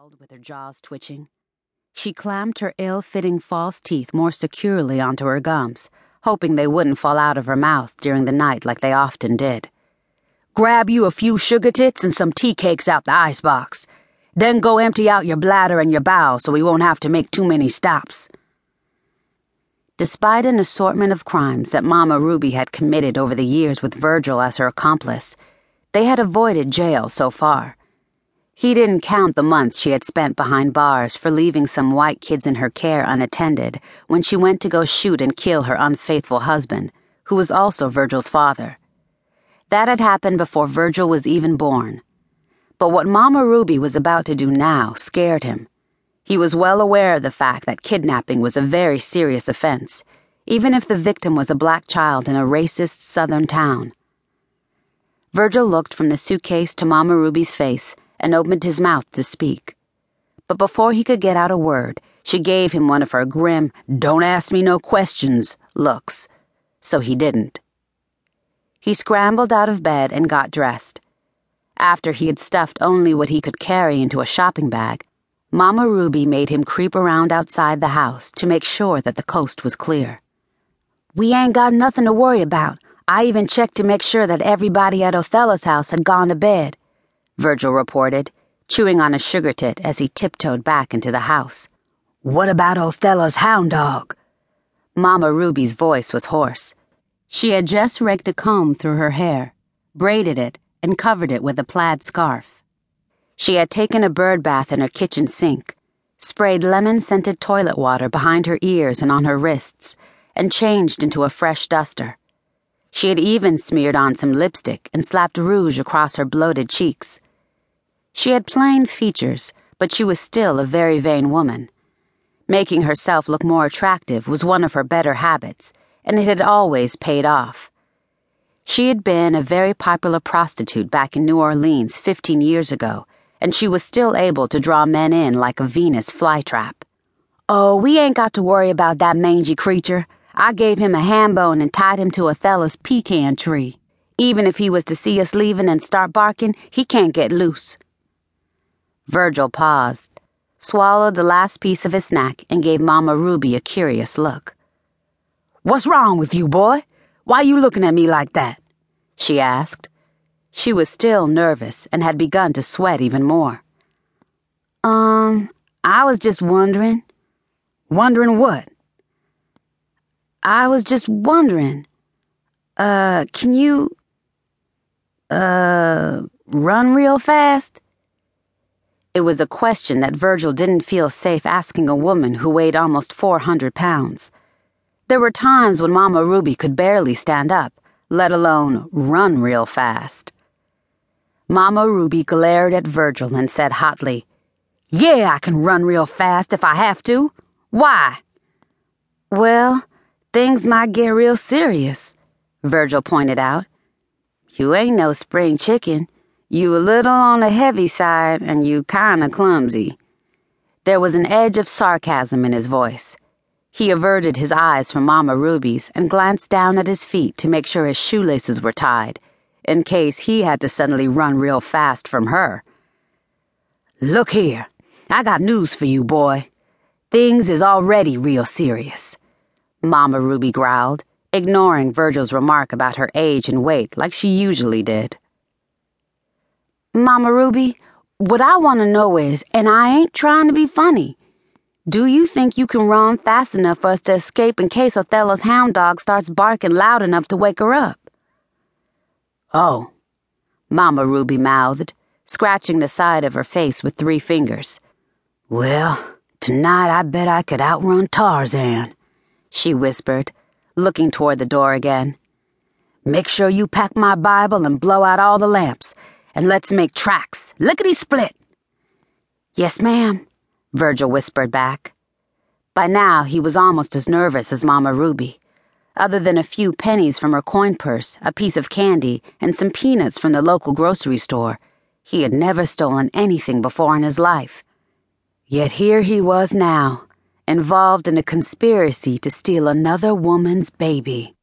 growled with her jaws twitching. She clamped her ill fitting false teeth more securely onto her gums, hoping they wouldn't fall out of her mouth during the night like they often did. Grab you a few sugar tits and some tea cakes out the icebox. Then go empty out your bladder and your bowels so we won't have to make too many stops. Despite an assortment of crimes that Mama Ruby had committed over the years with Virgil as her accomplice, they had avoided jail so far. He didn't count the months she had spent behind bars for leaving some white kids in her care unattended when she went to go shoot and kill her unfaithful husband, who was also Virgil's father. That had happened before Virgil was even born. But what Mama Ruby was about to do now scared him. He was well aware of the fact that kidnapping was a very serious offense, even if the victim was a black child in a racist southern town. Virgil looked from the suitcase to Mama Ruby's face and opened his mouth to speak. But before he could get out a word, she gave him one of her grim, don't ask me no questions looks, so he didn't. He scrambled out of bed and got dressed. After he had stuffed only what he could carry into a shopping bag, Mama Ruby made him creep around outside the house to make sure that the coast was clear. We ain't got nothing to worry about. I even checked to make sure that everybody at Othello's house had gone to bed. Virgil reported, chewing on a sugar tit as he tiptoed back into the house. What about Othello's hound dog? Mama Ruby's voice was hoarse. She had just raked a comb through her hair, braided it, and covered it with a plaid scarf. She had taken a bird bath in her kitchen sink, sprayed lemon scented toilet water behind her ears and on her wrists, and changed into a fresh duster. She had even smeared on some lipstick and slapped rouge across her bloated cheeks. She had plain features, but she was still a very vain woman. Making herself look more attractive was one of her better habits, and it had always paid off. She had been a very popular prostitute back in New Orleans 15 years ago, and she was still able to draw men in like a Venus flytrap. Oh, we ain't got to worry about that mangy creature. I gave him a ham bone and tied him to Othello's pecan tree. Even if he was to see us leaving and start barking, he can't get loose. Virgil paused, swallowed the last piece of his snack, and gave Mama Ruby a curious look. What's wrong with you, boy? Why you looking at me like that? she asked. She was still nervous and had begun to sweat even more. Um, I was just wondering. Wondering what? I was just wondering. Uh, can you, uh, run real fast? It was a question that Virgil didn't feel safe asking a woman who weighed almost 400 pounds. There were times when Mama Ruby could barely stand up, let alone run real fast. Mama Ruby glared at Virgil and said hotly, Yeah, I can run real fast if I have to. Why? Well, things might get real serious, Virgil pointed out. You ain't no spring chicken. You a little on the heavy side, and you kinda clumsy. There was an edge of sarcasm in his voice. He averted his eyes from Mama Ruby's and glanced down at his feet to make sure his shoelaces were tied, in case he had to suddenly run real fast from her. Look here, I got news for you, boy. Things is already real serious. Mama Ruby growled, ignoring Virgil's remark about her age and weight like she usually did. Mama Ruby, what I want to know is, and I ain't trying to be funny, do you think you can run fast enough for us to escape in case Othello's hound dog starts barking loud enough to wake her up? Oh, Mama Ruby mouthed, scratching the side of her face with three fingers. Well, tonight I bet I could outrun Tarzan, she whispered, looking toward the door again. Make sure you pack my Bible and blow out all the lamps and let's make tracks. Lickety split. Yes, ma'am, Virgil whispered back. By now, he was almost as nervous as Mama Ruby. Other than a few pennies from her coin purse, a piece of candy, and some peanuts from the local grocery store, he had never stolen anything before in his life. Yet here he was now, involved in a conspiracy to steal another woman's baby.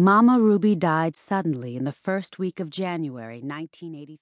Mama Ruby died suddenly in the first week of January 1983.